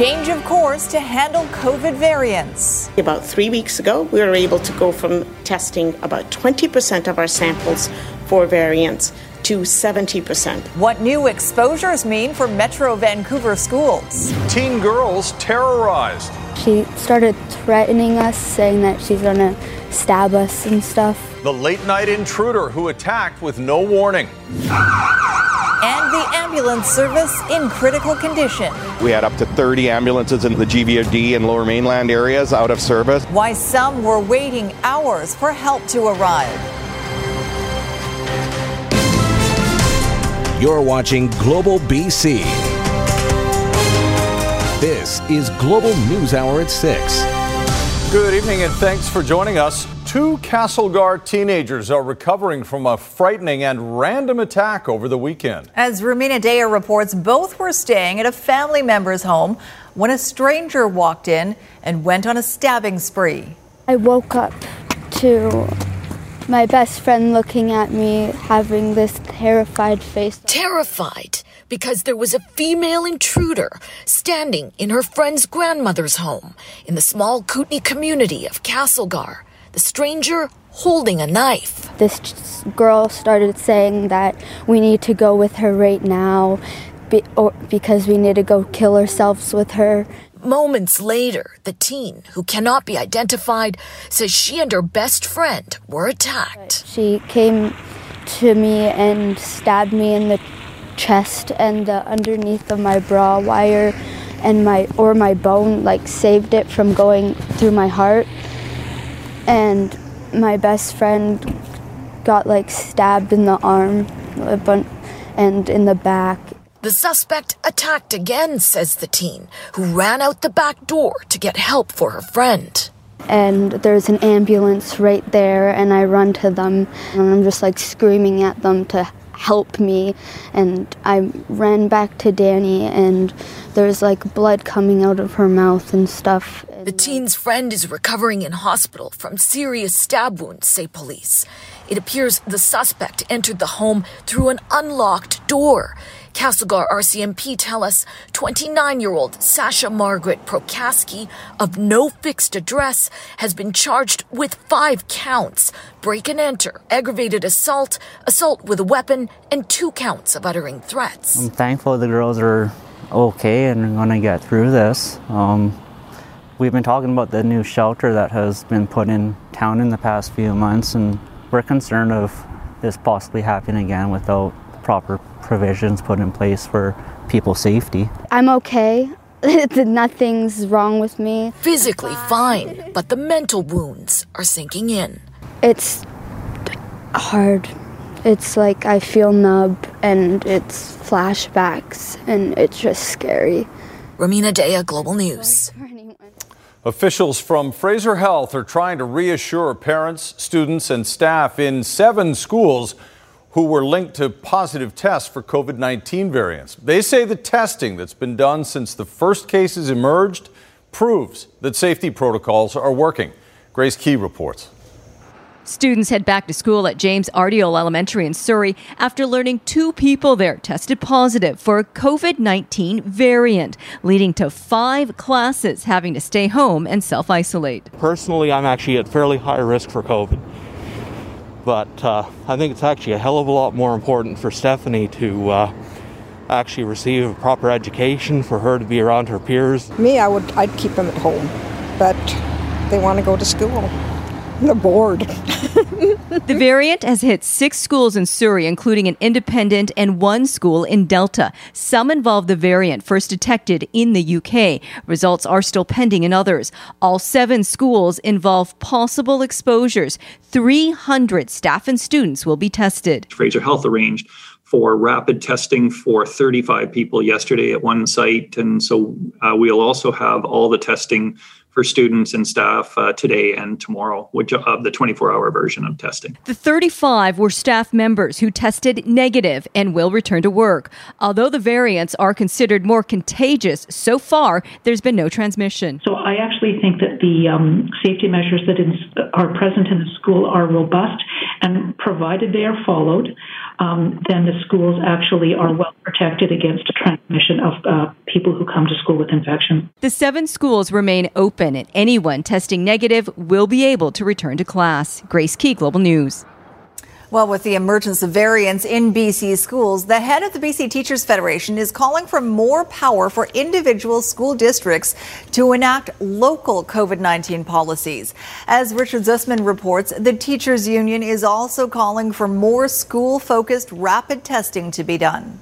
change of course to handle COVID variants. About three weeks ago, we were able to go from testing about 20% of our samples for variants to 70%. What new exposures mean for Metro Vancouver schools. Teen girls terrorized. She started threatening us, saying that she's going to stab us and stuff. The late night intruder who attacked with no warning. And the ambulance service in critical condition. We had up to 30 ambulances in the GVRD and lower mainland areas out of service. Why some were waiting hours for help to arrive. You're watching Global BC. This is Global News Hour at 6. Good evening and thanks for joining us. Two Castlegar teenagers are recovering from a frightening and random attack over the weekend. As Rumina Daya reports, both were staying at a family member's home when a stranger walked in and went on a stabbing spree. I woke up to my best friend looking at me having this terrified face. Terrified because there was a female intruder standing in her friend's grandmother's home in the small Kootenay community of Castlegar. The stranger holding a knife. This girl started saying that we need to go with her right now be, or, because we need to go kill ourselves with her. Moments later, the teen, who cannot be identified, says she and her best friend were attacked. She came to me and stabbed me in the chest and the underneath of my bra wire and my or my bone like saved it from going through my heart. And my best friend got like stabbed in the arm and in the back. The suspect attacked again, says the teen, who ran out the back door to get help for her friend. And there's an ambulance right there, and I run to them, and I'm just like screaming at them to help me. And I ran back to Danny, and there's like blood coming out of her mouth and stuff. The teen's friend is recovering in hospital from serious stab wounds, say police. It appears the suspect entered the home through an unlocked door. Castlegar RCMP tell us 29 year old Sasha Margaret Prokaski of no fixed address has been charged with five counts break and enter, aggravated assault, assault with a weapon, and two counts of uttering threats. I'm thankful the girls are okay and to get through this. Um, we've been talking about the new shelter that has been put in town in the past few months, and we're concerned of this possibly happening again without proper provisions put in place for people's safety. I'm okay. Nothing's wrong with me. Physically fine, but the mental wounds are sinking in. It's hard. It's like I feel numb and it's flashbacks and it's just scary. Rumina Daya, Global News. Officials from Fraser Health are trying to reassure parents, students, and staff in seven schools who were linked to positive tests for COVID 19 variants. They say the testing that's been done since the first cases emerged proves that safety protocols are working. Grace Ke reports. Students head back to school at James Ardiel Elementary in Surrey after learning two people there tested positive for a COVID 19 variant, leading to five classes having to stay home and self isolate. Personally, I'm actually at fairly high risk for COVID. But uh, I think it's actually a hell of a lot more important for Stephanie to uh, actually receive a proper education, for her to be around her peers. Me, I would, I'd keep them at home, but they want to go to school. They're bored. the variant has hit six schools in Surrey, including an independent and one school in Delta. Some involve the variant first detected in the UK. Results are still pending in others. All seven schools involve possible exposures. 300 staff and students will be tested. Fraser Health arranged for rapid testing for 35 people yesterday at one site. And so uh, we'll also have all the testing for students and staff uh, today and tomorrow, which of the 24-hour version of testing. The 35 were staff members who tested negative and will return to work. Although the variants are considered more contagious, so far there's been no transmission. So I actually think that the um, safety measures that in, are present in the school are robust, and provided they are followed, um, then the schools actually are well protected against transmission of uh, people who come to school with infection. The seven schools remain open, and anyone testing negative will be able to return to class. Grace Ke, Global News. Well, with the emergence of variants in BC schools, the head of the BC Teachers Federation is calling for more power for individual school districts to enact local COVID 19 policies. As Richard Zussman reports, the Teachers Union is also calling for more school focused rapid testing to be done.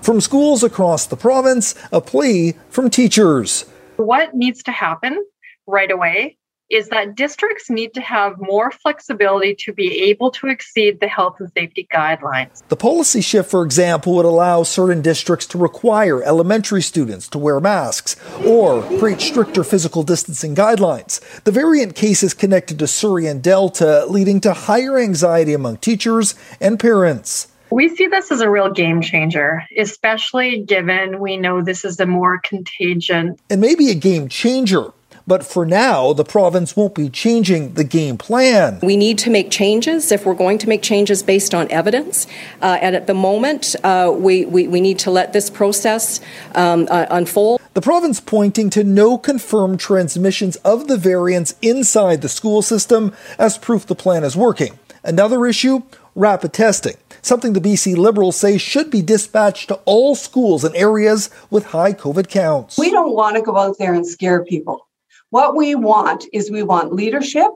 From schools across the province, a plea from teachers. What needs to happen right away is that districts need to have more flexibility to be able to exceed the health and safety guidelines. The policy shift, for example, would allow certain districts to require elementary students to wear masks or create stricter physical distancing guidelines. The variant cases connected to Surrey and Delta, leading to higher anxiety among teachers and parents. We see this as a real game changer, especially given we know this is a more contagion. And maybe a game changer but for now, the province won't be changing the game plan. We need to make changes if we're going to make changes based on evidence. Uh, and at the moment, uh, we, we, we, need to let this process um, uh, unfold. The province pointing to no confirmed transmissions of the variants inside the school system as proof the plan is working. Another issue rapid testing, something the BC Liberals say should be dispatched to all schools in areas with high COVID counts. We don't want to go out there and scare people. What we want is we want leadership.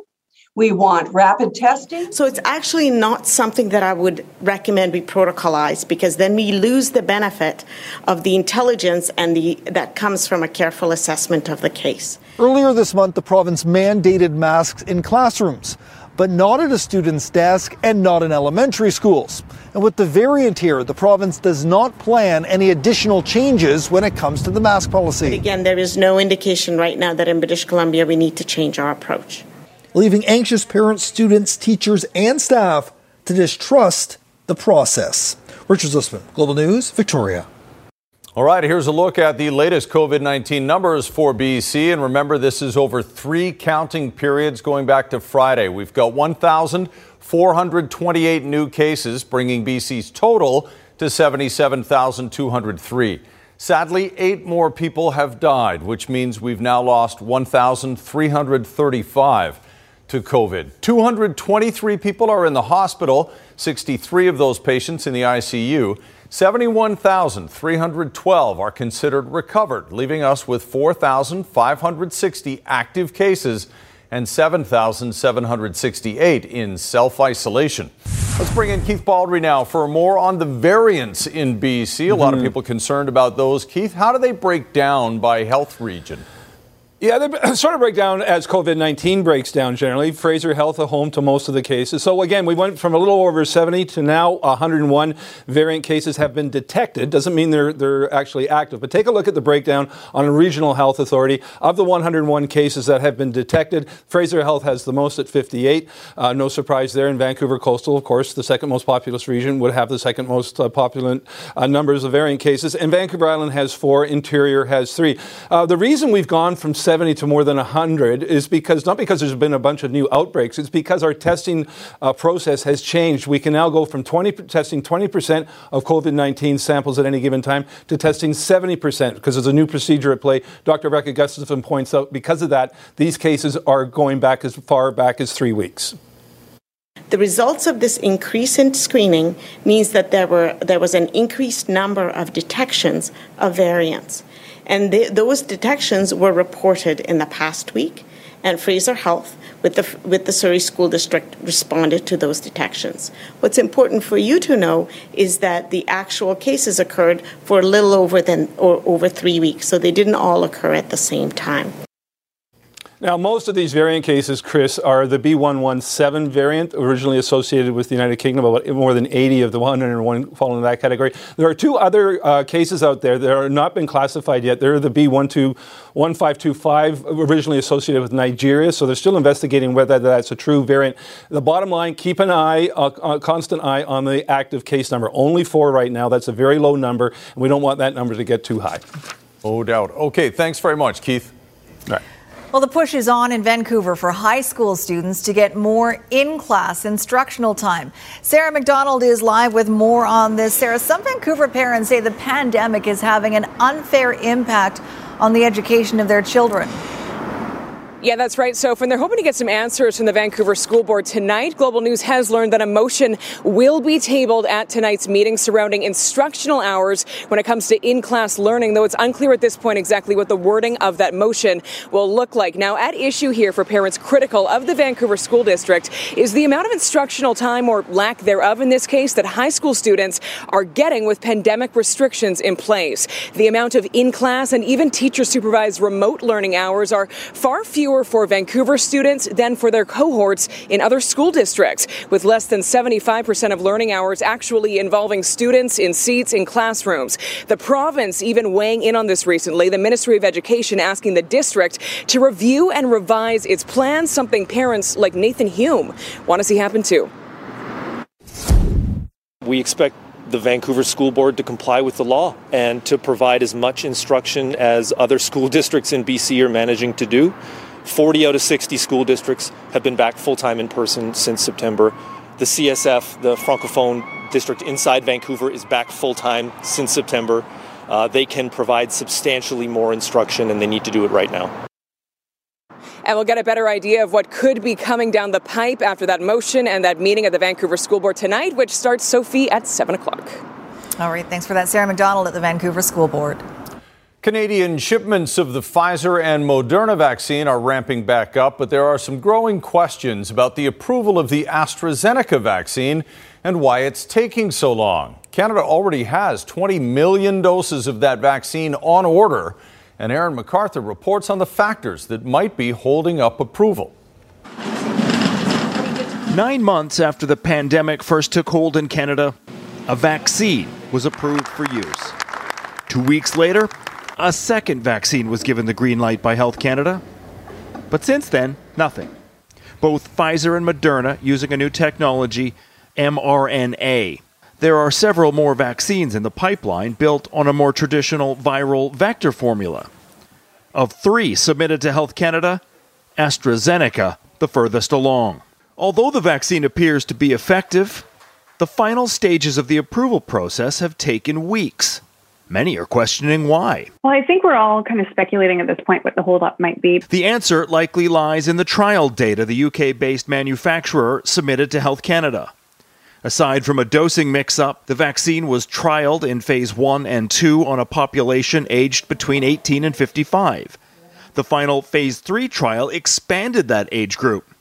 We want rapid testing. So it's actually not something that I would recommend we protocolized because then we lose the benefit of the intelligence and the that comes from a careful assessment of the case. Earlier this month, the province mandated masks in classrooms but not at a student's desk and not in elementary schools. And with the variant here, the province does not plan any additional changes when it comes to the mask policy. But again, there is no indication right now that in British Columbia we need to change our approach. Leaving anxious parents, students, teachers, and staff to distrust the process. Richard Zussman, Global News, Victoria. All right, here's a look at the latest COVID 19 numbers for BC. And remember, this is over three counting periods going back to Friday. We've got 1,428 new cases, bringing BC's total to 77,203. Sadly, eight more people have died, which means we've now lost 1,335 to COVID. 223 people are in the hospital, 63 of those patients in the ICU. 71,312 are considered recovered, leaving us with 4,560 active cases and 7,768 in self isolation. Let's bring in Keith Baldry now for more on the variants in BC. A lot mm-hmm. of people concerned about those. Keith, how do they break down by health region? Yeah, they sort of break down as COVID 19 breaks down generally. Fraser Health, a home to most of the cases. So, again, we went from a little over 70 to now 101 variant cases have been detected. Doesn't mean they're, they're actually active. But take a look at the breakdown on a regional health authority. Of the 101 cases that have been detected, Fraser Health has the most at 58. Uh, no surprise there. In Vancouver Coastal, of course, the second most populous region would have the second most uh, populous uh, numbers of variant cases. And Vancouver Island has four, Interior has three. Uh, the reason we've gone from 70 to more than 100 is because, not because there's been a bunch of new outbreaks, it's because our testing uh, process has changed. We can now go from 20, testing 20% of COVID 19 samples at any given time to testing 70% because there's a new procedure at play. Dr. Reka Gustafson points out because of that, these cases are going back as far back as three weeks. The results of this increase in screening means that there were there was an increased number of detections of variants. And those detections were reported in the past week, and Fraser Health with the, with the Surrey School District responded to those detections. What's important for you to know is that the actual cases occurred for a little over than or over three weeks, so they didn't all occur at the same time. Now, most of these variant cases, Chris, are the B117 variant, originally associated with the United Kingdom. About more than 80 of the 101 fall into that category. There are two other uh, cases out there that are not been classified yet. They're the B121525, originally associated with Nigeria. So they're still investigating whether that's a true variant. The bottom line: keep an eye, a, a constant eye on the active case number. Only four right now. That's a very low number, and we don't want that number to get too high. No doubt. Okay, thanks very much, Keith. All right. Well, the push is on in Vancouver for high school students to get more in class instructional time. Sarah McDonald is live with more on this. Sarah, some Vancouver parents say the pandemic is having an unfair impact on the education of their children. Yeah, that's right, Soph. And they're hoping to get some answers from the Vancouver School Board tonight. Global News has learned that a motion will be tabled at tonight's meeting surrounding instructional hours when it comes to in class learning, though it's unclear at this point exactly what the wording of that motion will look like. Now, at issue here for parents critical of the Vancouver School District is the amount of instructional time or lack thereof in this case that high school students are getting with pandemic restrictions in place. The amount of in class and even teacher supervised remote learning hours are far fewer fewer for Vancouver students than for their cohorts in other school districts, with less than 75% of learning hours actually involving students in seats in classrooms. The province even weighing in on this recently, the Ministry of Education asking the district to review and revise its plans, something parents like Nathan Hume want to see happen too. We expect the Vancouver School Board to comply with the law and to provide as much instruction as other school districts in BC are managing to do. 40 out of 60 school districts have been back full time in person since September. The CSF, the Francophone district inside Vancouver, is back full time since September. Uh, they can provide substantially more instruction, and they need to do it right now. And we'll get a better idea of what could be coming down the pipe after that motion and that meeting at the Vancouver School Board tonight, which starts, Sophie, at 7 o'clock. All right, thanks for that, Sarah McDonald at the Vancouver School Board. Canadian shipments of the Pfizer and Moderna vaccine are ramping back up, but there are some growing questions about the approval of the AstraZeneca vaccine and why it's taking so long. Canada already has 20 million doses of that vaccine on order, and Aaron MacArthur reports on the factors that might be holding up approval. Nine months after the pandemic first took hold in Canada, a vaccine was approved for use. Two weeks later, a second vaccine was given the green light by Health Canada. But since then, nothing. Both Pfizer and Moderna using a new technology, mRNA. There are several more vaccines in the pipeline built on a more traditional viral vector formula. Of three submitted to Health Canada, AstraZeneca the furthest along. Although the vaccine appears to be effective, the final stages of the approval process have taken weeks. Many are questioning why. Well, I think we're all kind of speculating at this point what the holdup might be. The answer likely lies in the trial data the UK based manufacturer submitted to Health Canada. Aside from a dosing mix up, the vaccine was trialed in phase 1 and 2 on a population aged between 18 and 55. The final phase 3 trial expanded that age group,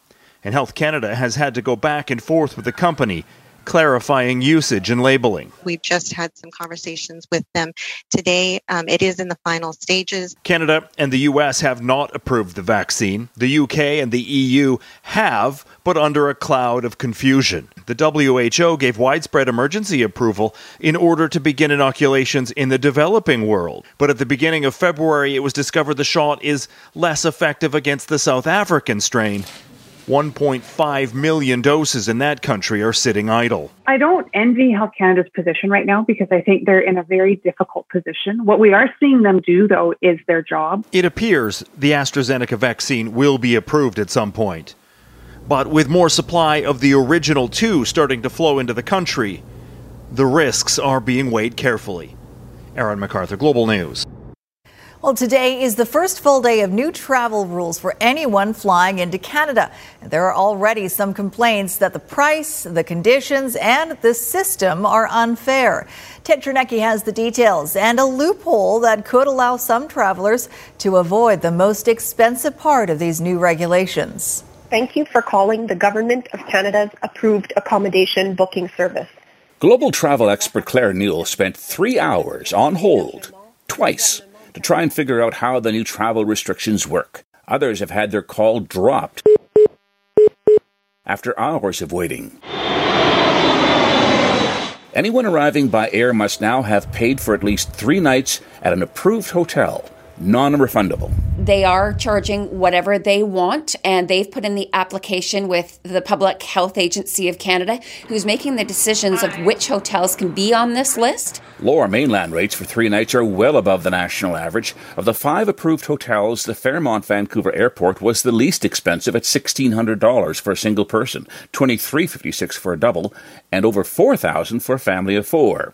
and Health Canada has had to go back and forth with the company clarifying usage and labeling. We've just had some conversations with them today. Um, it is in the final stages. Canada and the US have not approved the vaccine. The UK and the EU have, but under a cloud of confusion. The WHO gave widespread emergency approval in order to begin inoculations in the developing world. But at the beginning of February, it was discovered the shot is less effective against the South African strain 1.5 million doses in that country are sitting idle. I don't envy Health Canada's position right now because I think they're in a very difficult position. What we are seeing them do, though, is their job. It appears the AstraZeneca vaccine will be approved at some point. But with more supply of the original two starting to flow into the country, the risks are being weighed carefully. Aaron MacArthur, Global News. Well, today is the first full day of new travel rules for anyone flying into Canada. There are already some complaints that the price, the conditions, and the system are unfair. Ted Chernecki has the details and a loophole that could allow some travelers to avoid the most expensive part of these new regulations. Thank you for calling the Government of Canada's approved accommodation booking service. Global travel expert Claire Newell spent three hours on hold, twice to try and figure out how the new travel restrictions work. Others have had their call dropped after hours of waiting. Anyone arriving by air must now have paid for at least three nights at an approved hotel, non refundable. They are charging whatever they want, and they've put in the application with the Public Health Agency of Canada, who's making the decisions of which hotels can be on this list. Lower mainland rates for three nights are well above the national average. Of the five approved hotels, the Fairmont Vancouver Airport was the least expensive at $1,600 for a single person, $23.56 for a double, and over $4,000 for a family of four.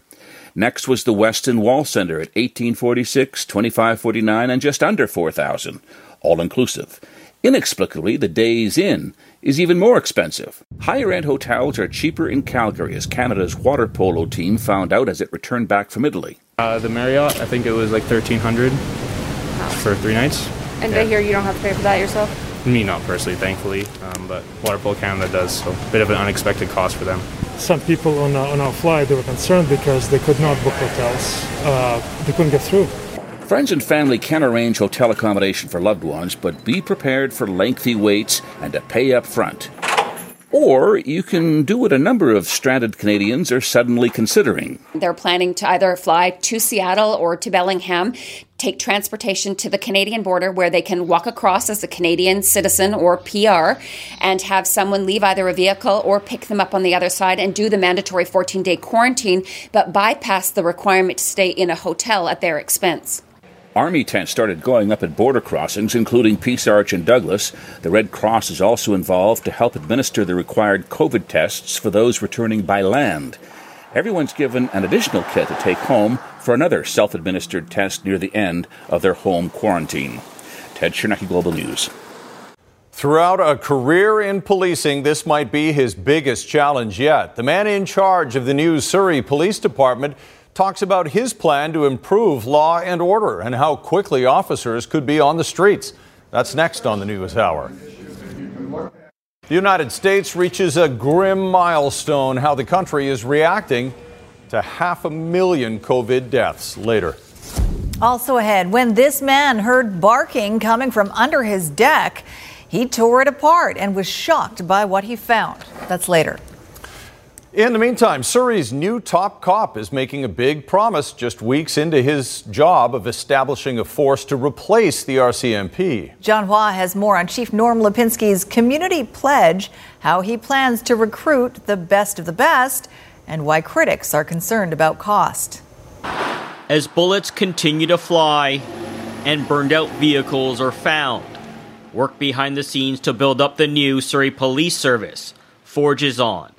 Next was the Westin Wall Center at 1846, 2549, and just under 4000, all inclusive. Inexplicably, the Days Inn is even more expensive. Higher end hotels are cheaper in Calgary, as Canada's water polo team found out as it returned back from Italy. Uh, the Marriott, I think it was like 1300 for three nights. And yeah. I hear you don't have to pay for that yourself? Me, not personally, thankfully, um, but Water Polo Canada does, so a bit of an unexpected cost for them. Some people on, on our flight, they were concerned because they could not book hotels. Uh, they couldn't get through. Friends and family can arrange hotel accommodation for loved ones, but be prepared for lengthy waits and to pay up front. Or you can do what a number of stranded Canadians are suddenly considering. They're planning to either fly to Seattle or to Bellingham, take transportation to the Canadian border where they can walk across as a Canadian citizen or PR and have someone leave either a vehicle or pick them up on the other side and do the mandatory 14 day quarantine, but bypass the requirement to stay in a hotel at their expense. Army tents started going up at border crossings, including Peace Arch and Douglas. The Red Cross is also involved to help administer the required COVID tests for those returning by land. Everyone's given an additional kit to take home for another self administered test near the end of their home quarantine. Ted Chernecki, Global News. Throughout a career in policing, this might be his biggest challenge yet. The man in charge of the new Surrey Police Department talks about his plan to improve law and order and how quickly officers could be on the streets. That's next on the News Hour. The United States reaches a grim milestone how the country is reacting to half a million COVID deaths later. Also ahead, when this man heard barking coming from under his deck, he tore it apart and was shocked by what he found. That's later. In the meantime, Surrey's new top cop is making a big promise just weeks into his job of establishing a force to replace the RCMP. John Hua has more on Chief Norm Lipinski's community pledge, how he plans to recruit the best of the best, and why critics are concerned about cost. As bullets continue to fly and burned out vehicles are found, work behind the scenes to build up the new Surrey Police Service forges on.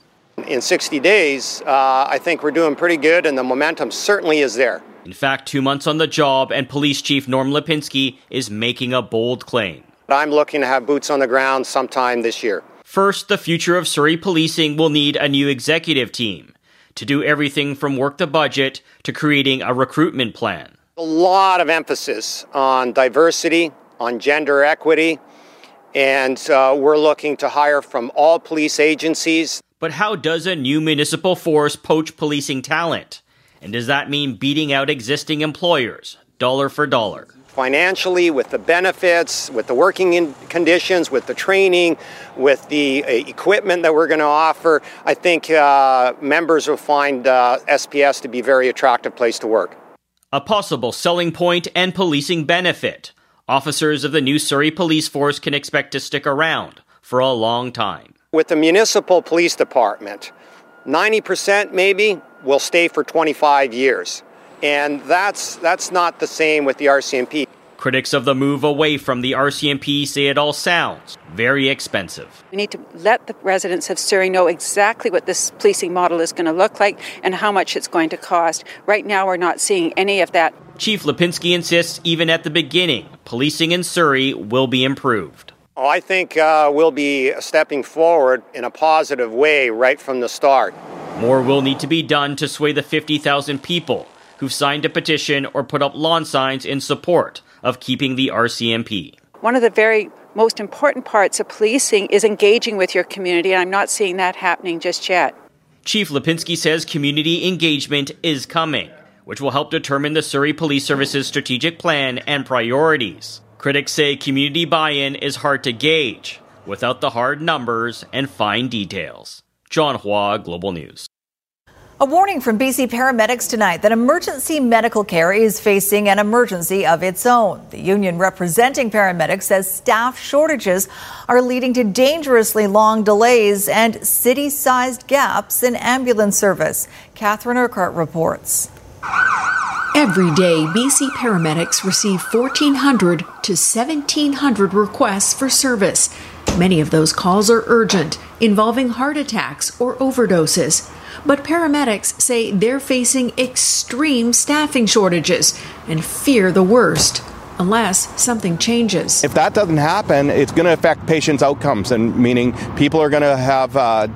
In 60 days, uh, I think we're doing pretty good, and the momentum certainly is there. In fact, two months on the job, and Police Chief Norm Lipinski is making a bold claim. I'm looking to have boots on the ground sometime this year. First, the future of Surrey policing will need a new executive team to do everything from work the budget to creating a recruitment plan. A lot of emphasis on diversity, on gender equity, and uh, we're looking to hire from all police agencies. But how does a new municipal force poach policing talent? And does that mean beating out existing employers, dollar for dollar? Financially, with the benefits, with the working conditions, with the training, with the uh, equipment that we're going to offer, I think uh, members will find uh, SPS to be a very attractive place to work. A possible selling point and policing benefit. Officers of the new Surrey Police Force can expect to stick around for a long time. With the municipal police department, 90% maybe will stay for 25 years. And that's, that's not the same with the RCMP. Critics of the move away from the RCMP say it all sounds very expensive. We need to let the residents of Surrey know exactly what this policing model is going to look like and how much it's going to cost. Right now, we're not seeing any of that. Chief Lipinski insists even at the beginning, policing in Surrey will be improved. Oh, I think uh, we'll be stepping forward in a positive way right from the start. More will need to be done to sway the 50,000 people who've signed a petition or put up lawn signs in support of keeping the RCMP. One of the very most important parts of policing is engaging with your community, and I'm not seeing that happening just yet. Chief Lipinski says community engagement is coming, which will help determine the Surrey Police Service's strategic plan and priorities. Critics say community buy in is hard to gauge without the hard numbers and fine details. John Hua, Global News. A warning from BC paramedics tonight that emergency medical care is facing an emergency of its own. The union representing paramedics says staff shortages are leading to dangerously long delays and city sized gaps in ambulance service. Catherine Urquhart reports. Every day, BC paramedics receive 1,400 to 1,700 requests for service. Many of those calls are urgent, involving heart attacks or overdoses. But paramedics say they're facing extreme staffing shortages and fear the worst unless something changes. If that doesn't happen, it's going to affect patients' outcomes, and meaning people are going to have uh,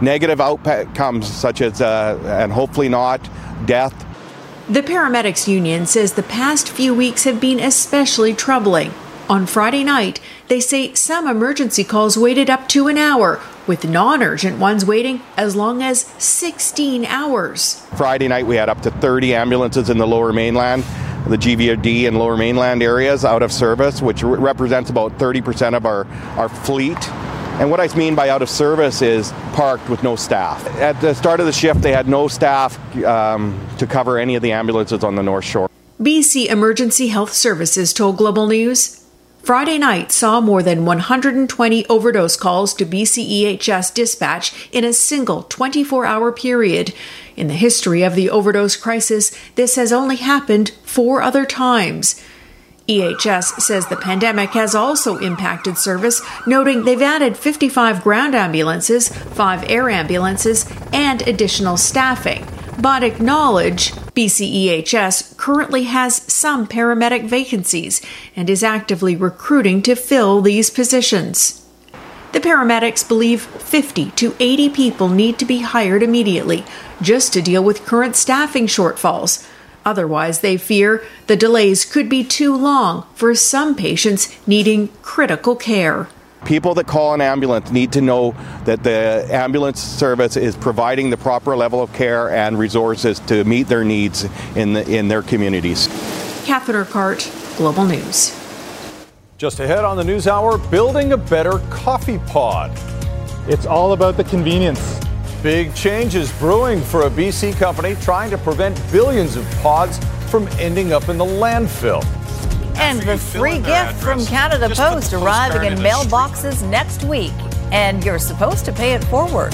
negative outcomes, such as, uh, and hopefully not, death. The paramedics union says the past few weeks have been especially troubling. On Friday night, they say some emergency calls waited up to an hour, with non urgent ones waiting as long as 16 hours. Friday night, we had up to 30 ambulances in the lower mainland, the GVRD and lower mainland areas out of service, which re- represents about 30% of our, our fleet. And what I mean by out of service is parked with no staff. At the start of the shift, they had no staff um, to cover any of the ambulances on the North Shore. BC Emergency Health Services told Global News Friday night saw more than 120 overdose calls to BCEHS dispatch in a single 24 hour period. In the history of the overdose crisis, this has only happened four other times. EHS says the pandemic has also impacted service, noting they've added 55 ground ambulances, 5 air ambulances, and additional staffing but acknowledge BCEHS currently has some paramedic vacancies and is actively recruiting to fill these positions. The paramedics believe 50 to 80 people need to be hired immediately just to deal with current staffing shortfalls. Otherwise, they fear the delays could be too long for some patients needing critical care. People that call an ambulance need to know that the ambulance service is providing the proper level of care and resources to meet their needs in, the, in their communities. Catherine Urquhart, Global News. Just ahead on the news hour, building a better coffee pod. It's all about the convenience. Big changes brewing for a BC company trying to prevent billions of pods from ending up in the landfill. And the free gift from Canada Post arriving in mailboxes next week. And you're supposed to pay it forward.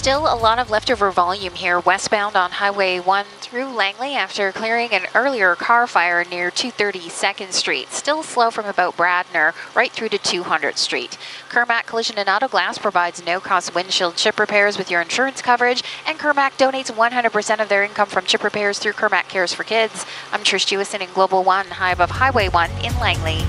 Still a lot of leftover volume here westbound on Highway 1 through Langley after clearing an earlier car fire near 232nd Street. Still slow from about Bradner right through to 200th Street. Kirmac Collision and Auto Glass provides no-cost windshield chip repairs with your insurance coverage, and Kirmac donates 100% of their income from chip repairs through Kirmac Cares for Kids. I'm Trish Jewison in Global One, high above Highway 1 in Langley.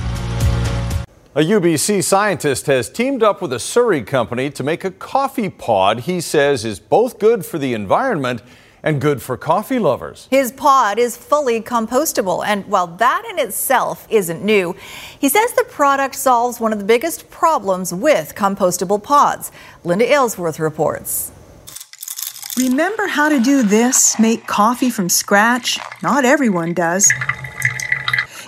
A UBC scientist has teamed up with a Surrey company to make a coffee pod he says is both good for the environment and good for coffee lovers. His pod is fully compostable, and while that in itself isn't new, he says the product solves one of the biggest problems with compostable pods. Linda Aylesworth reports. Remember how to do this? Make coffee from scratch? Not everyone does.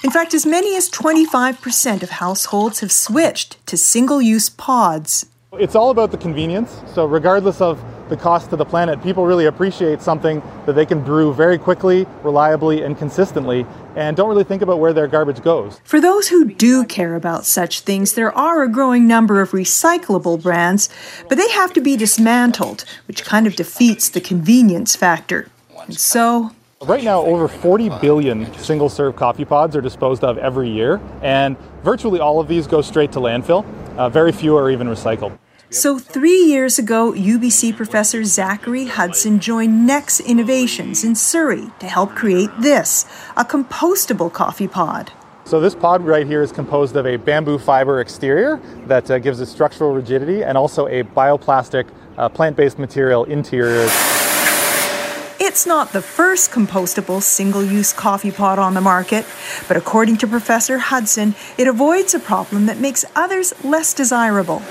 In fact, as many as 25% of households have switched to single use pods. It's all about the convenience. So, regardless of the cost to the planet, people really appreciate something that they can brew very quickly, reliably, and consistently, and don't really think about where their garbage goes. For those who do care about such things, there are a growing number of recyclable brands, but they have to be dismantled, which kind of defeats the convenience factor. And so, Right now, over 40 billion single serve coffee pods are disposed of every year, and virtually all of these go straight to landfill. Uh, very few are even recycled. So, three years ago, UBC professor Zachary Hudson joined NEXE Innovations in Surrey to help create this a compostable coffee pod. So, this pod right here is composed of a bamboo fiber exterior that uh, gives it structural rigidity and also a bioplastic uh, plant based material interior. It's not the first compostable single use coffee pot on the market, but according to Professor Hudson, it avoids a problem that makes others less desirable.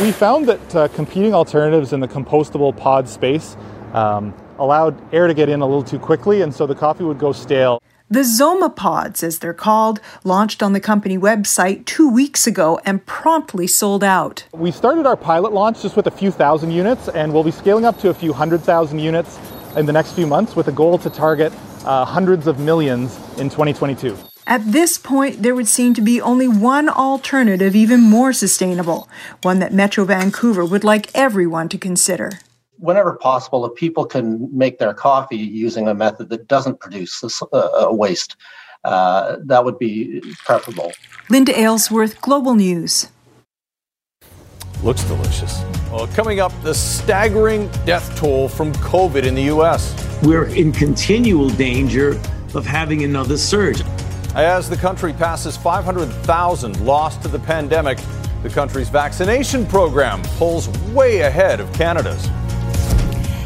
We found that uh, competing alternatives in the compostable pod space um, allowed air to get in a little too quickly, and so the coffee would go stale. The Zomapods, as they're called, launched on the company website two weeks ago and promptly sold out. We started our pilot launch just with a few thousand units, and we'll be scaling up to a few hundred thousand units in the next few months with a goal to target uh, hundreds of millions in 2022. At this point, there would seem to be only one alternative even more sustainable, one that Metro Vancouver would like everyone to consider whenever possible, if people can make their coffee using a method that doesn't produce a, uh, waste, uh, that would be preferable. Linda Aylesworth, Global News. Looks delicious. Well, coming up, the staggering death toll from COVID in the U.S. We're in continual danger of having another surge. As the country passes 500,000 lost to the pandemic, the country's vaccination program pulls way ahead of Canada's.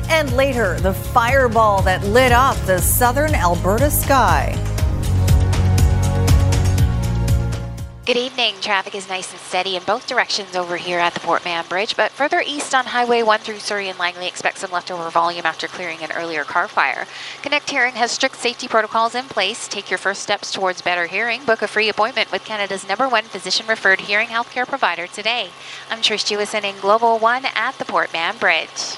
And later, the fireball that lit up the southern Alberta sky. Good evening. Traffic is nice and steady in both directions over here at the Port Mann Bridge, but further east on Highway 1 through Surrey and Langley, expect some leftover volume after clearing an earlier car fire. Connect Hearing has strict safety protocols in place. Take your first steps towards better hearing. Book a free appointment with Canada's number one physician-referred hearing healthcare provider today. I'm Trish Jewison in Global One at the Port Mann Bridge.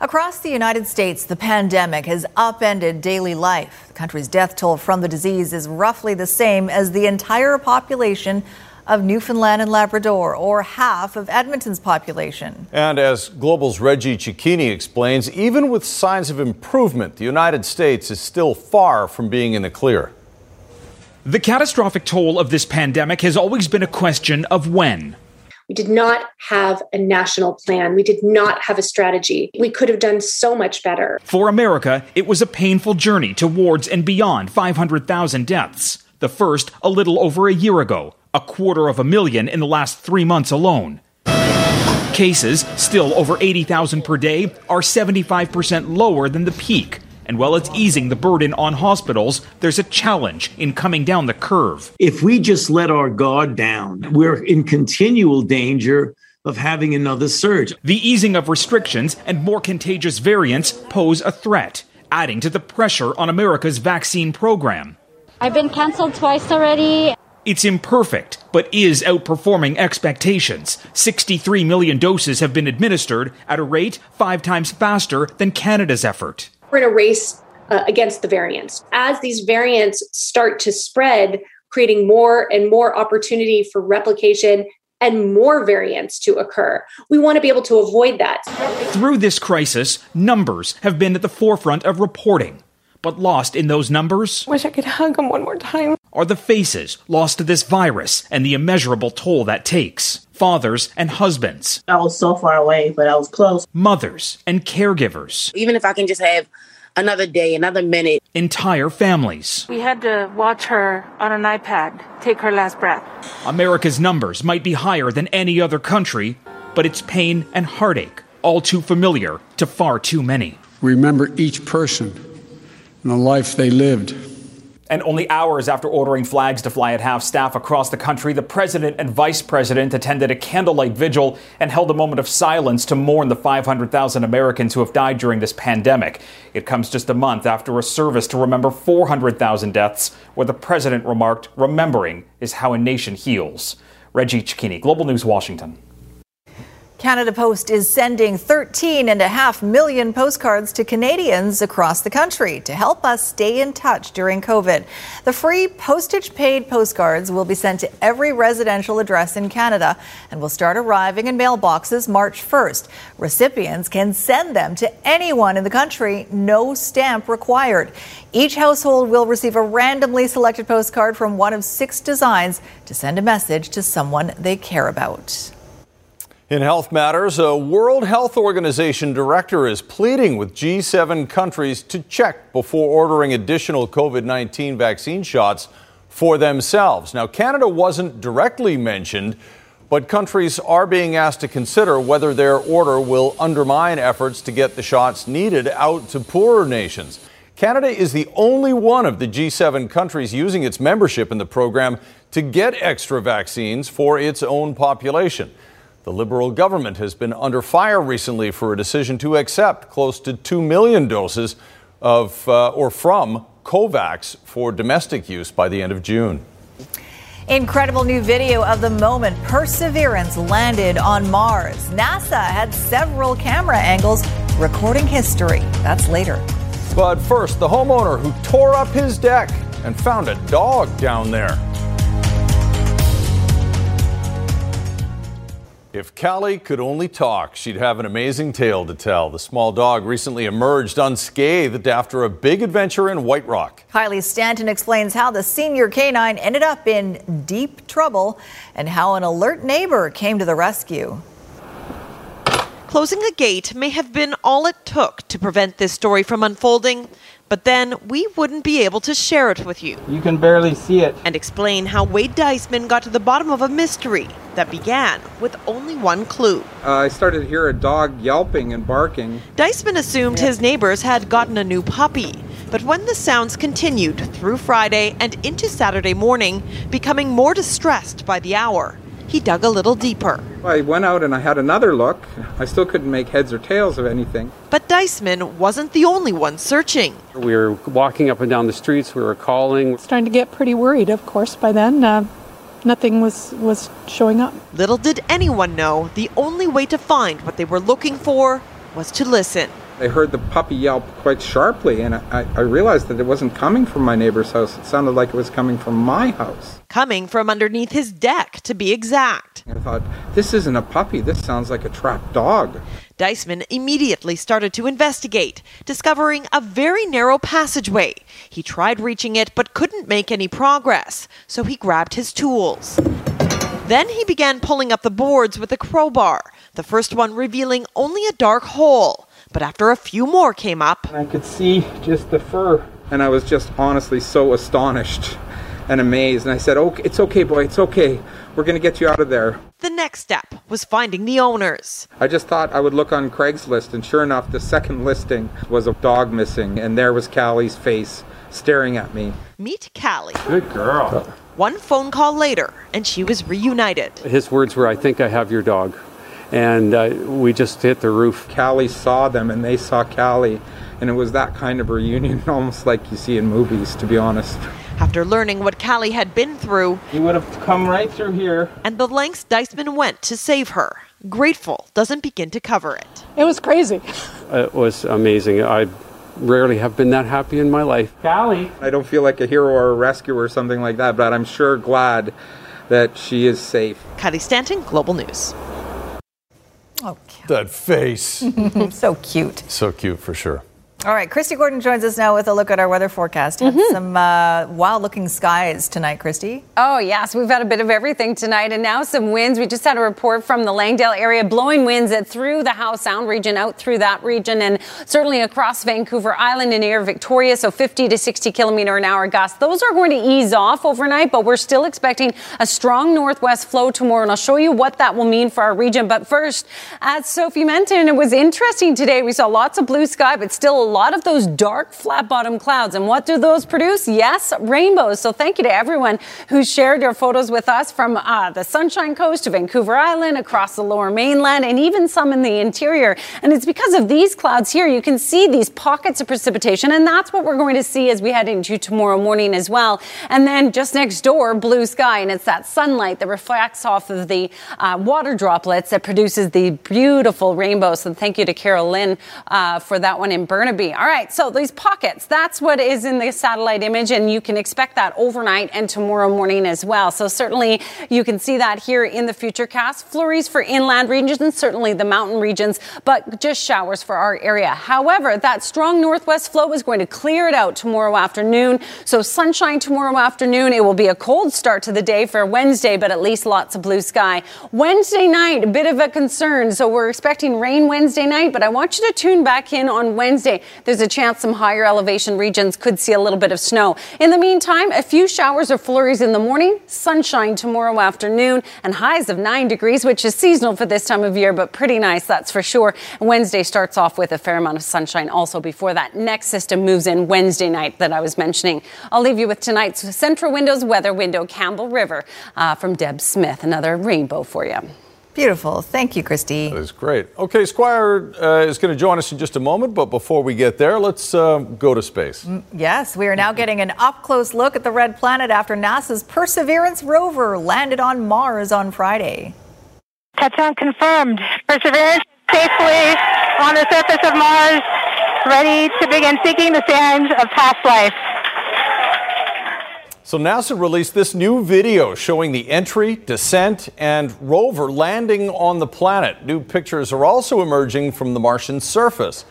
Across the United States, the pandemic has upended daily life. The country's death toll from the disease is roughly the same as the entire population of Newfoundland and Labrador, or half of Edmonton's population. And as Global's Reggie Cecchini explains, even with signs of improvement, the United States is still far from being in the clear. The catastrophic toll of this pandemic has always been a question of when. We did not have a national plan. We did not have a strategy. We could have done so much better. For America, it was a painful journey towards and beyond 500,000 deaths. The first a little over a year ago, a quarter of a million in the last three months alone. Cases, still over 80,000 per day, are 75% lower than the peak and while it's easing the burden on hospitals, there's a challenge in coming down the curve. If we just let our guard down, we're in continual danger of having another surge. The easing of restrictions and more contagious variants pose a threat, adding to the pressure on America's vaccine program. I've been canceled twice already. It's imperfect, but is outperforming expectations. 63 million doses have been administered at a rate five times faster than Canada's effort we're in a race uh, against the variants. As these variants start to spread, creating more and more opportunity for replication and more variants to occur. We want to be able to avoid that. Through this crisis, numbers have been at the forefront of reporting. But lost in those numbers? Wish I could hug him one more time. Are the faces lost to this virus and the immeasurable toll that takes? Fathers and husbands. I was so far away, but I was close. Mothers and caregivers. Even if I can just have another day, another minute. Entire families. We had to watch her on an iPad take her last breath. America's numbers might be higher than any other country, but its pain and heartache all too familiar to far too many. Remember each person and the life they lived. And only hours after ordering flags to fly at half staff across the country, the president and vice president attended a candlelight vigil and held a moment of silence to mourn the 500,000 Americans who have died during this pandemic. It comes just a month after a service to remember 400,000 deaths, where the president remarked, Remembering is how a nation heals. Reggie Cecchini, Global News, Washington. Canada Post is sending 13.5 million postcards to Canadians across the country to help us stay in touch during COVID. The free postage paid postcards will be sent to every residential address in Canada and will start arriving in mailboxes March 1st. Recipients can send them to anyone in the country, no stamp required. Each household will receive a randomly selected postcard from one of six designs to send a message to someone they care about. In health matters, a World Health Organization director is pleading with G7 countries to check before ordering additional COVID 19 vaccine shots for themselves. Now, Canada wasn't directly mentioned, but countries are being asked to consider whether their order will undermine efforts to get the shots needed out to poorer nations. Canada is the only one of the G7 countries using its membership in the program to get extra vaccines for its own population. The Liberal government has been under fire recently for a decision to accept close to 2 million doses of uh, or from COVAX for domestic use by the end of June. Incredible new video of the moment Perseverance landed on Mars. NASA had several camera angles recording history. That's later. But first, the homeowner who tore up his deck and found a dog down there. If Callie could only talk, she'd have an amazing tale to tell. The small dog recently emerged unscathed after a big adventure in White Rock. Kylie Stanton explains how the senior canine ended up in deep trouble and how an alert neighbor came to the rescue. Closing a gate may have been all it took to prevent this story from unfolding, but then we wouldn't be able to share it with you. You can barely see it. And explain how Wade Deisman got to the bottom of a mystery that began with only one clue. Uh, I started to hear a dog yelping and barking. Deisman assumed his neighbors had gotten a new puppy. But when the sounds continued through Friday and into Saturday morning, becoming more distressed by the hour, he dug a little deeper. I went out and I had another look. I still couldn't make heads or tails of anything. But Deisman wasn't the only one searching. We were walking up and down the streets, we were calling. Starting to get pretty worried, of course, by then. Uh, nothing was, was showing up. Little did anyone know the only way to find what they were looking for was to listen. I heard the puppy yelp quite sharply, and I, I, realized that it wasn't coming from my neighbor's house. It sounded like it was coming from my house. Coming from underneath his deck, to be exact. I thought, this isn't a puppy. This sounds like a trapped dog. Deisman immediately started to investigate, discovering a very narrow passageway. He tried reaching it but couldn't make any progress, so he grabbed his tools. Then he began pulling up the boards with a crowbar, the first one revealing only a dark hole. But after a few more came up, I could see just the fur. And I was just honestly so astonished and amazed. And I said, "Okay, it's okay, boy. It's okay. We're going to get you out of there." The next step was finding the owners. I just thought I would look on Craigslist, and sure enough, the second listing was a dog missing, and there was Callie's face staring at me. Meet Callie. Good girl. One phone call later, and she was reunited. His words were, I think I have your dog and uh, we just hit the roof. Callie saw them, and they saw Callie, and it was that kind of reunion, almost like you see in movies, to be honest. After learning what Callie had been through, he would have come right through here. And the lengths Deisman went to save her. Grateful doesn't begin to cover it. It was crazy. It was amazing. I rarely have been that happy in my life. Callie. I don't feel like a hero or a rescuer or something like that, but I'm sure glad that she is safe. Kylie Stanton, Global News. Oh, okay. That face. so cute. So cute for sure. All right, Christy Gordon joins us now with a look at our weather forecast. Mm-hmm. some uh, wild-looking skies tonight, Christy. Oh yes, we've had a bit of everything tonight, and now some winds. We just had a report from the Langdale area, blowing winds that through the Howe Sound region, out through that region, and certainly across Vancouver Island and near Victoria. So 50 to 60 kilometer an hour gusts. Those are going to ease off overnight, but we're still expecting a strong northwest flow tomorrow, and I'll show you what that will mean for our region. But first, as Sophie mentioned, it was interesting today. We saw lots of blue sky, but still a lot of those dark flat bottom clouds. And what do those produce? Yes, rainbows. So thank you to everyone who shared your photos with us from uh, the Sunshine Coast to Vancouver Island, across the lower mainland, and even some in the interior. And it's because of these clouds here, you can see these pockets of precipitation. And that's what we're going to see as we head into tomorrow morning as well. And then just next door, blue sky. And it's that sunlight that reflects off of the uh, water droplets that produces the beautiful rainbow. So thank you to Carol Lynn uh, for that one in Burnaby. All right, so these pockets, that's what is in the satellite image, and you can expect that overnight and tomorrow morning as well. So certainly you can see that here in the Futurecast. Flurries for inland regions, and certainly the mountain regions, but just showers for our area. However, that strong northwest flow is going to clear it out tomorrow afternoon. So sunshine tomorrow afternoon. It will be a cold start to the day for Wednesday, but at least lots of blue sky. Wednesday night, a bit of a concern. So we're expecting rain Wednesday night, but I want you to tune back in on Wednesday. There's a chance some higher elevation regions could see a little bit of snow. In the meantime, a few showers or flurries in the morning, sunshine tomorrow afternoon, and highs of 9 degrees, which is seasonal for this time of year, but pretty nice, that's for sure. Wednesday starts off with a fair amount of sunshine also before that next system moves in Wednesday night that I was mentioning. I'll leave you with tonight's Central Windows weather window, Campbell River, uh, from Deb Smith. Another rainbow for you. Beautiful. Thank you, Christy. That is great. Okay, Squire uh, is going to join us in just a moment, but before we get there, let's uh, go to space. Mm, yes, we are now getting an up close look at the red planet after NASA's Perseverance rover landed on Mars on Friday. Touchdown confirmed. Perseverance safely on the surface of Mars, ready to begin seeking the signs of past life. So, NASA released this new video showing the entry, descent, and rover landing on the planet. New pictures are also emerging from the Martian surface.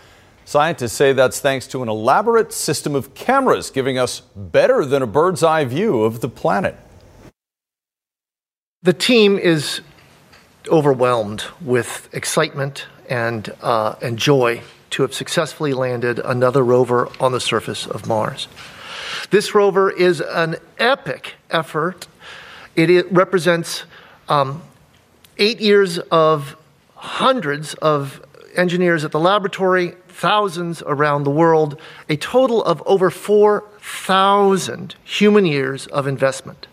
Scientists say that's thanks to an elaborate system of cameras giving us better than a bird's eye view of the planet. The team is overwhelmed with excitement and, uh, and joy to have successfully landed another rover on the surface of Mars. This rover is an epic effort. It, it represents um, eight years of hundreds of engineers at the laboratory, thousands around the world, a total of over 4,000 human years of investment.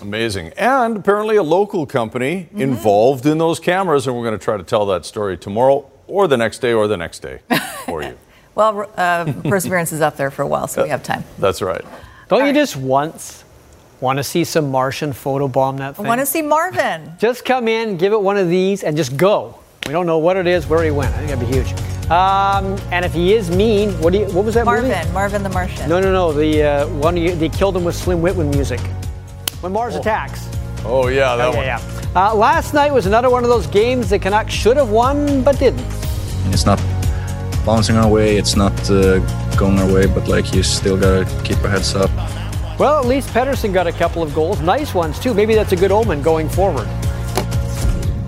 Amazing. And apparently a local company mm-hmm. involved in those cameras, and we're going to try to tell that story tomorrow or the next day or the next day for you. Well, uh, Perseverance is up there for a while, so we have time. That's right. Don't All you right. just once want to see some Martian photobomb that thing? I want to see Marvin. just come in, give it one of these, and just go. We don't know what it is, where he went. I think that'd be huge. Um, and if he is mean, what do you? What was that Marvin, movie? Marvin the Martian. No, no, no. The uh, one you, they killed him with Slim Whitman music. When Mars oh. attacks. Oh yeah, that oh, one. Yeah, yeah. Uh, last night was another one of those games the Canucks should have won but didn't. It's not bouncing our way. It's not uh, going our way, but like you still gotta keep our heads up. Well, at least Pettersson got a couple of goals, nice ones too. Maybe that's a good omen going forward.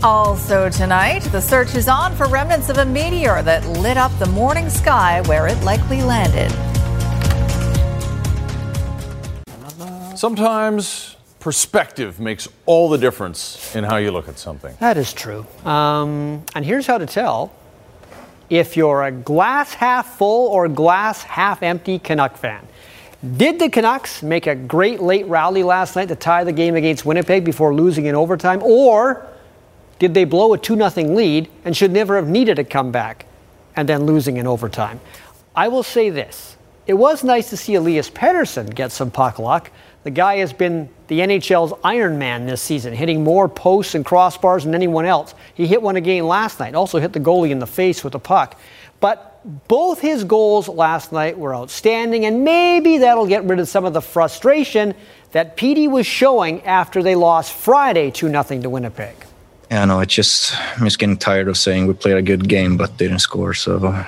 Also tonight, the search is on for remnants of a meteor that lit up the morning sky where it likely landed. Sometimes perspective makes all the difference in how you look at something. That is true. Um, and here's how to tell if you're a glass half full or glass half empty Canuck fan. Did the Canucks make a great late rally last night to tie the game against Winnipeg before losing in overtime? Or did they blow a 2 0 lead and should never have needed a comeback and then losing in overtime? I will say this it was nice to see Elias Pettersson get some puck luck. The guy has been the NHL's Iron Man this season, hitting more posts and crossbars than anyone else. He hit one again last night, also hit the goalie in the face with a puck. But both his goals last night were outstanding, and maybe that'll get rid of some of the frustration that Petey was showing after they lost Friday 2 0 to Winnipeg. Yeah, no, it's just, I'm just getting tired of saying we played a good game but didn't score. So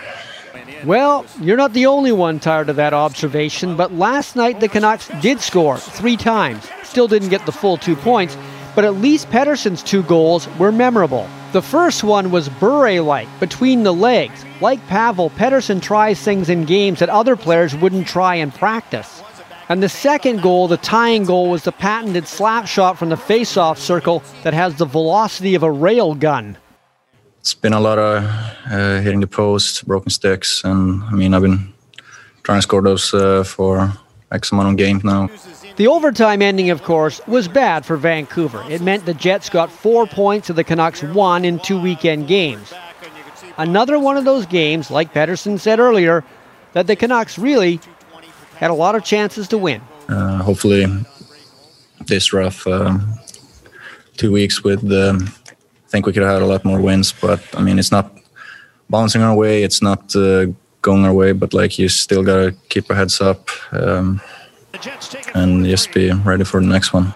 well, you're not the only one tired of that observation, but last night the Canucks did score three times. Still didn't get the full two points, but at least Pettersson's two goals were memorable. The first one was Bure like, between the legs. Like Pavel, Pedersen tries things in games that other players wouldn't try in practice. And the second goal, the tying goal, was the patented slap shot from the face-off circle that has the velocity of a rail gun it's been a lot of uh, hitting the post, broken sticks, and I mean I've been trying to score those uh, for X amount of games now. The overtime ending, of course, was bad for Vancouver. It meant the Jets got four points and the Canucks won in two weekend games. Another one of those games, like Pettersson said earlier, that the Canucks really had a lot of chances to win. Uh, hopefully, this rough uh, two weeks with the think we could have had a lot more wins, but I mean, it's not bouncing our way. It's not uh, going our way, but like you still gotta keep our heads up um, and just be ready for the next one.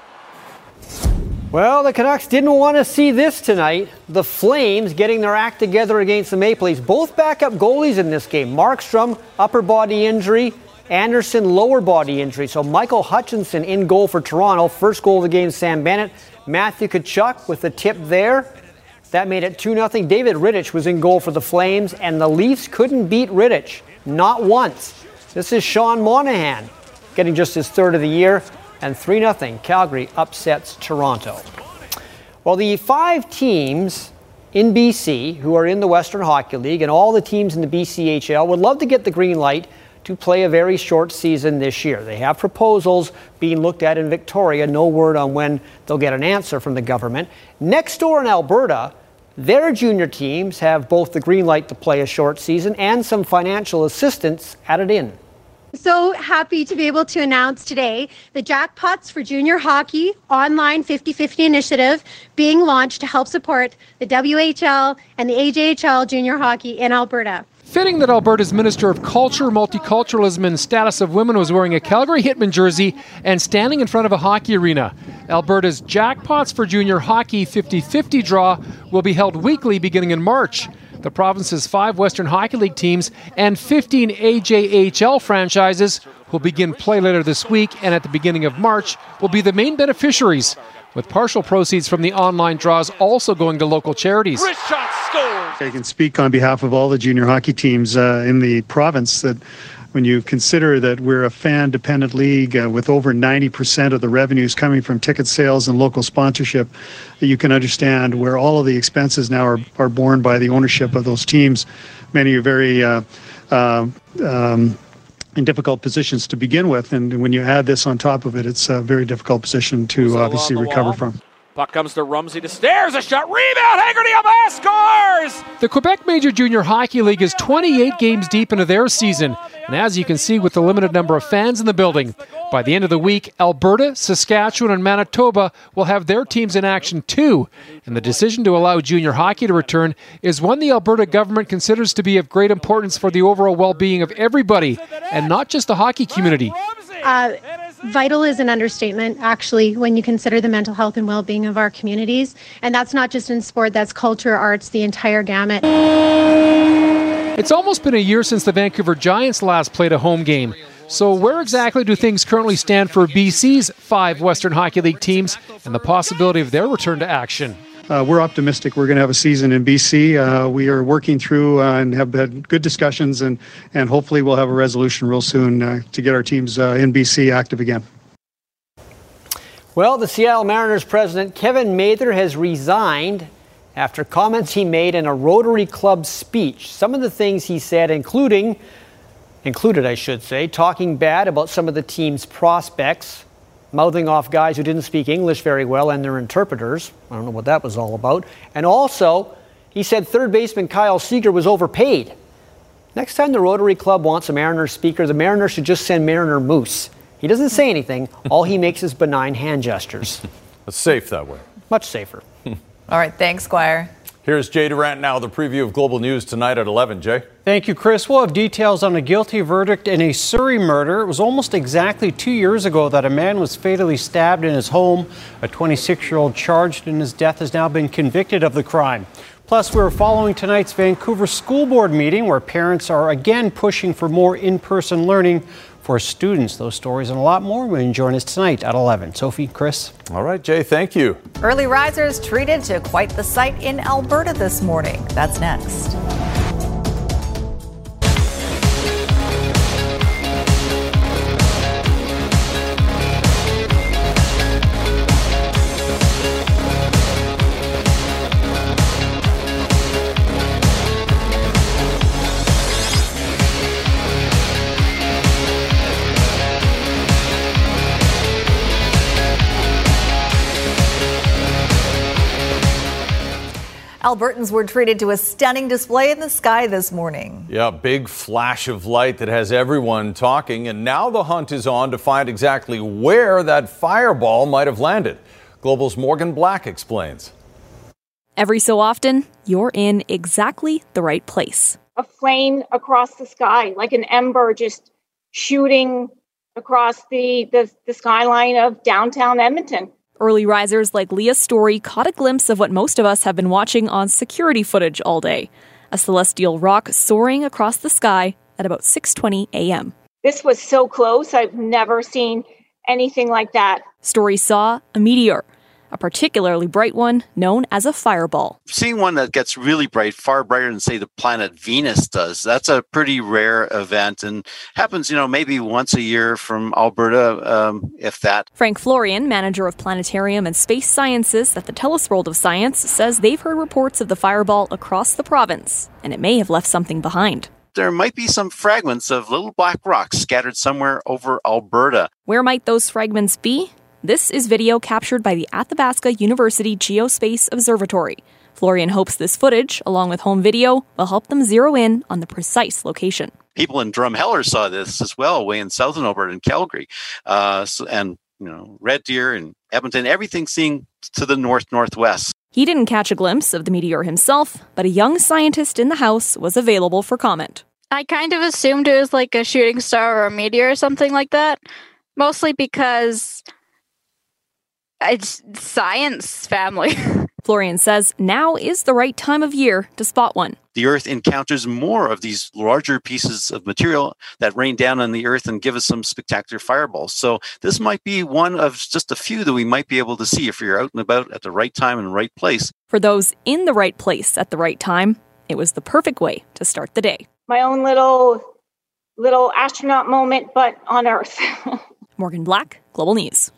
Well, the Canucks didn't want to see this tonight. The Flames getting their act together against the Maple Leafs. Both backup goalies in this game. Markstrom, upper body injury. Andersen, lower body injury. So Michael Hutchinson in goal for Toronto. First goal of the game, Sam Bennett. Matthew Tkachuk with the tip there. That made it 2 0. David Rittich was in goal for the Flames, and the Leafs couldn't beat Rittich. Not once. This is Sean Monahan getting just his third of the year, and 3 0. Calgary upsets Toronto. Well, the five teams in BC who are in the Western Hockey League and all the teams in the BCHL would love to get the green light to play a very short season this year. They have proposals being looked at in Victoria, no word on when they'll get an answer from the government. Next door in Alberta, their junior teams have both the green light to play a short season and some financial assistance added in. So happy to be able to announce today the Jackpots for Junior Hockey online 50 50 initiative being launched to help support the WHL and the AJHL junior hockey in Alberta. Fitting that Alberta's Minister of Culture, Multiculturalism, and Status of Women was wearing a Calgary Hitman jersey and standing in front of a hockey arena. Alberta's Jackpots for Junior Hockey 50 50 draw will be held weekly beginning in March. The province's five Western Hockey League teams and 15 AJHL franchises will begin play later this week and at the beginning of March will be the main beneficiaries, with partial proceeds from the online draws also going to local charities. I can speak on behalf of all the junior hockey teams uh, in the province that when you consider that we're a fan dependent league uh, with over 90% of the revenues coming from ticket sales and local sponsorship, you can understand where all of the expenses now are, are borne by the ownership of those teams. Many are very uh, uh, um, in difficult positions to begin with, and when you add this on top of it, it's a very difficult position to obviously recover from. Puck comes to Rumsey to stairs, a shot, rebound, Haggerty Abbas scores! The Quebec Major Junior Hockey League is 28 games deep into their season, and as you can see with the limited number of fans in the building, by the end of the week, Alberta, Saskatchewan, and Manitoba will have their teams in action too. And the decision to allow junior hockey to return is one the Alberta government considers to be of great importance for the overall well being of everybody, and not just the hockey community. Uh, vital is an understatement, actually, when you consider the mental health and well being of our communities. And that's not just in sport, that's culture, arts, the entire gamut. It's almost been a year since the Vancouver Giants last played a home game. So, where exactly do things currently stand for BC's five Western Hockey League teams and the possibility of their return to action? Uh, we're optimistic we're going to have a season in BC. Uh, we are working through uh, and have had good discussions, and, and hopefully we'll have a resolution real soon uh, to get our teams uh, in BC active again. Well, the Seattle Mariners president, Kevin Mather, has resigned after comments he made in a Rotary Club speech. Some of the things he said, including, included, I should say, talking bad about some of the team's prospects, mouthing off guys who didn't speak English very well and their interpreters. I don't know what that was all about. And also, he said third baseman Kyle Seager was overpaid. Next time the Rotary Club wants a Mariners speaker, the Mariners should just send Mariner Moose. He doesn't say anything. All he makes is benign hand gestures. It's safe that way. Much safer. All right, thanks, Squire. Here's Jay Durant now, the preview of Global News tonight at 11. Jay? Thank you, Chris. We'll have details on a guilty verdict in a Surrey murder. It was almost exactly two years ago that a man was fatally stabbed in his home. A 26 year old charged in his death has now been convicted of the crime. Plus, we're following tonight's Vancouver School Board meeting where parents are again pushing for more in person learning for students. Those stories and a lot more will join us tonight at 11. Sophie, Chris. All right, Jay, thank you. Early risers treated to quite the sight in Alberta this morning. That's next. Albertans were treated to a stunning display in the sky this morning. Yeah, big flash of light that has everyone talking, and now the hunt is on to find exactly where that fireball might have landed. Global's Morgan Black explains. Every so often, you're in exactly the right place. A flame across the sky, like an ember just shooting across the, the, the skyline of downtown Edmonton. Early risers like Leah Story caught a glimpse of what most of us have been watching on security footage all day a celestial rock soaring across the sky at about 6:20 a.m. This was so close. I've never seen anything like that. Story saw a meteor, a particularly bright one known as a fireball. Seeing one that gets really bright, far brighter than say the planet Venus does, that's a pretty rare event and happens, you know, maybe once a year from Alberta, um, if that. Frank Florian, manager of planetarium and space sciences at the TELUS World of Science, says they've heard reports of the fireball across the province, and it may have left something behind. there might be some fragments of little black rocks scattered somewhere over Alberta. Where might those fragments be? This is video captured by the Athabasca University Geospace Observatory. Florian hopes this footage, along with home video, will help them zero in on the precise location. People in Drumheller saw this as well, way in southern Alberta in Calgary, uh, so, and you know Red Deer and Edmonton. Everything seeing to the north northwest. He didn't catch a glimpse of the meteor himself, but a young scientist in the house was available for comment. I kind of assumed it was like a shooting star or a meteor or something like that, mostly because it's science family. Florian says now is the right time of year to spot one. The Earth encounters more of these larger pieces of material that rain down on the Earth and give us some spectacular fireballs. So, this might be one of just a few that we might be able to see if you're out and about at the right time and right place. For those in the right place at the right time, it was the perfect way to start the day. My own little little astronaut moment, but on Earth. Morgan Black, Global News.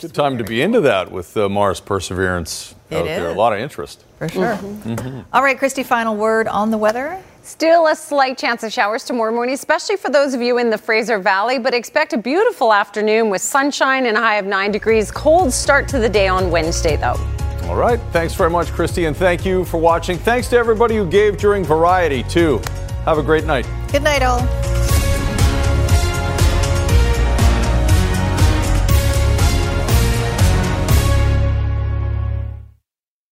Good time to be into that with uh, Mars Perseverance It out there. A lot of interest. For sure. Mhm. All right, Christy, final word on the weather. Still a slight chance of showers tomorrow morning, especially for those of you in the Fraser Valley, but expect a beautiful afternoon with sunshine and a high of 9 degrees. Cold start to the day on Wednesday, though. All right. Thanks very much, Christy, and thank you for watching. Thanks to everybody who gave during Variety, too. Have a great night. Good night, all.